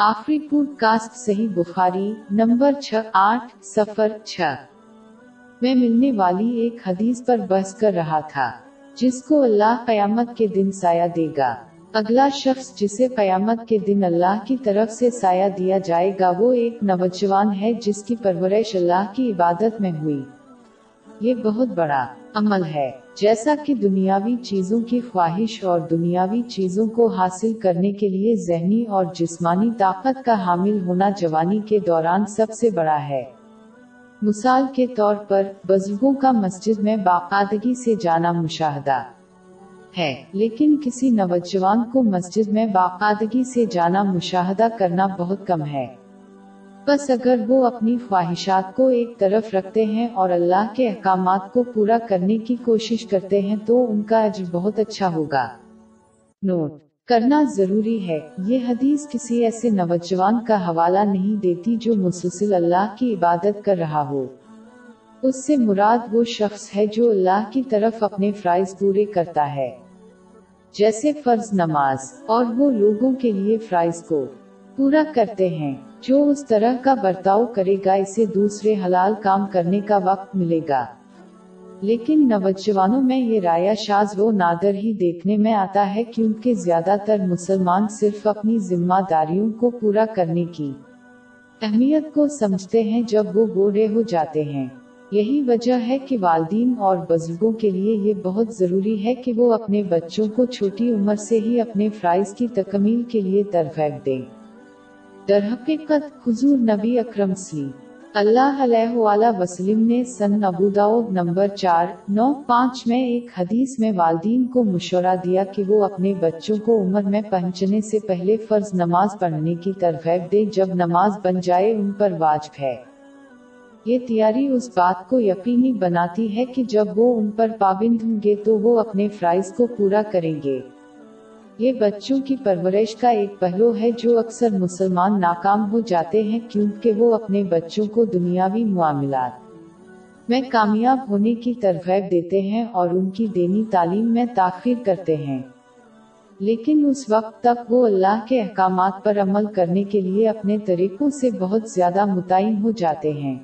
آخری pod cost صحیح بخاری number چھ، آٹھ سفر چھ۔ میں ملنے والی ایک حدیث پر بحث کر رہا تھا، جس کو اللہ قیامت کے دن سایہ دے گا۔ اگلا شخص جسے قیامت کے دن اللہ کی طرف سے سایہ دیا جائے گا، وہ ایک نوجوان ہے جس کی پرورش اللہ کی عبادت میں ہوئی۔ یہ بہت بڑا عمل ہے۔ جیسا کہ دنیاوی چیزوں کی خواہش اور دنیاوی چیزوں کو حاصل کرنے کے لیے ذہنی اور جسمانی طاقت کا حامل ہونا جوانی کے دوران سب سے بڑا ہے۔ مثال کے طور پر، بزرگوں کا مسجد میں باقاعدگی سے جانا مشاہدہ ہے، لیکن کسی نوجوان کو مسجد میں باقاعدگی سے جانا مشاہدہ کرنا بہت کم ہے۔ بس اگر وہ اپنی خواہشات کو ایک طرف رکھتے ہیں اور اللہ کے احکامات کو پورا کرنے کی کوشش کرتے ہیں تو ان کا اجر بہت اچھا ہوگا۔ نوٹ کرنا ضروری ہے۔ یہ حدیث کسی ایسے نوجوان کا حوالہ نہیں دیتی جو مسلسل اللہ کی عبادت کر رہا ہو۔ اس سے مراد وہ شخص ہے جو اللہ کی طرف اپنے فرائض پورے کرتا ہے۔ جیسے فرض نماز اور وہ لوگوں کے لیے فرائض کو۔ پورا کرتے ہیں۔ جو اس طرح کا برتاؤ کرے گا، اسے دوسرے حلال کام کرنے کا وقت ملے گا۔ لیکن نوجوانوں میں یہ رایا شاز و نادر ہی دیکھنے میں آتا ہے کیونکہ زیادہ تر مسلمان صرف اپنی ذمہ داریوں کو پورا کرنے کی اہمیت کو سمجھتے ہیں جب وہ بوڑھے ہو جاتے ہیں۔ یہی وجہ ہے کہ والدین اور بزرگوں کے لیے یہ بہت ضروری ہے کہ وہ اپنے بچوں کو چھوٹی عمر سے ہی اپنے فرائض کی تکمیل کے لیے ترغیب دیں۔ درحقیقت حضور نبی اکرم سلی اللہ علیہ وآلہ وسلم نے سن ابو داود نمبر چار، نو، پانچ میں ایک حدیث میں والدین کو مشورہ دیا کہ وہ اپنے بچوں کو عمر میں پہنچنے سے پہلے فرض نماز پڑھنے کی ترغیب دے جب نماز بن جائے ان پر واجب ہے۔ یہ تیاری اس بات کو یقینی بناتی ہے کہ جب وہ ان پر پابند ہوں گے تو وہ اپنے فرائض کو پورا کریں گے۔ یہ بچوں کی پرورش کا ایک پہلو ہے جو اکثر مسلمان ناکام ہو جاتے ہیں کیونکہ وہ اپنے بچوں کو دنیاوی معاملات میں کامیاب ہونے کی ترغیب دیتے ہیں اور ان کی دینی تعلیم میں تاخیر کرتے ہیں۔ لیکن اس وقت تک وہ اللہ کے احکامات پر عمل کرنے کے لیے اپنے طریقوں سے بہت زیادہ متعین ہو جاتے ہیں۔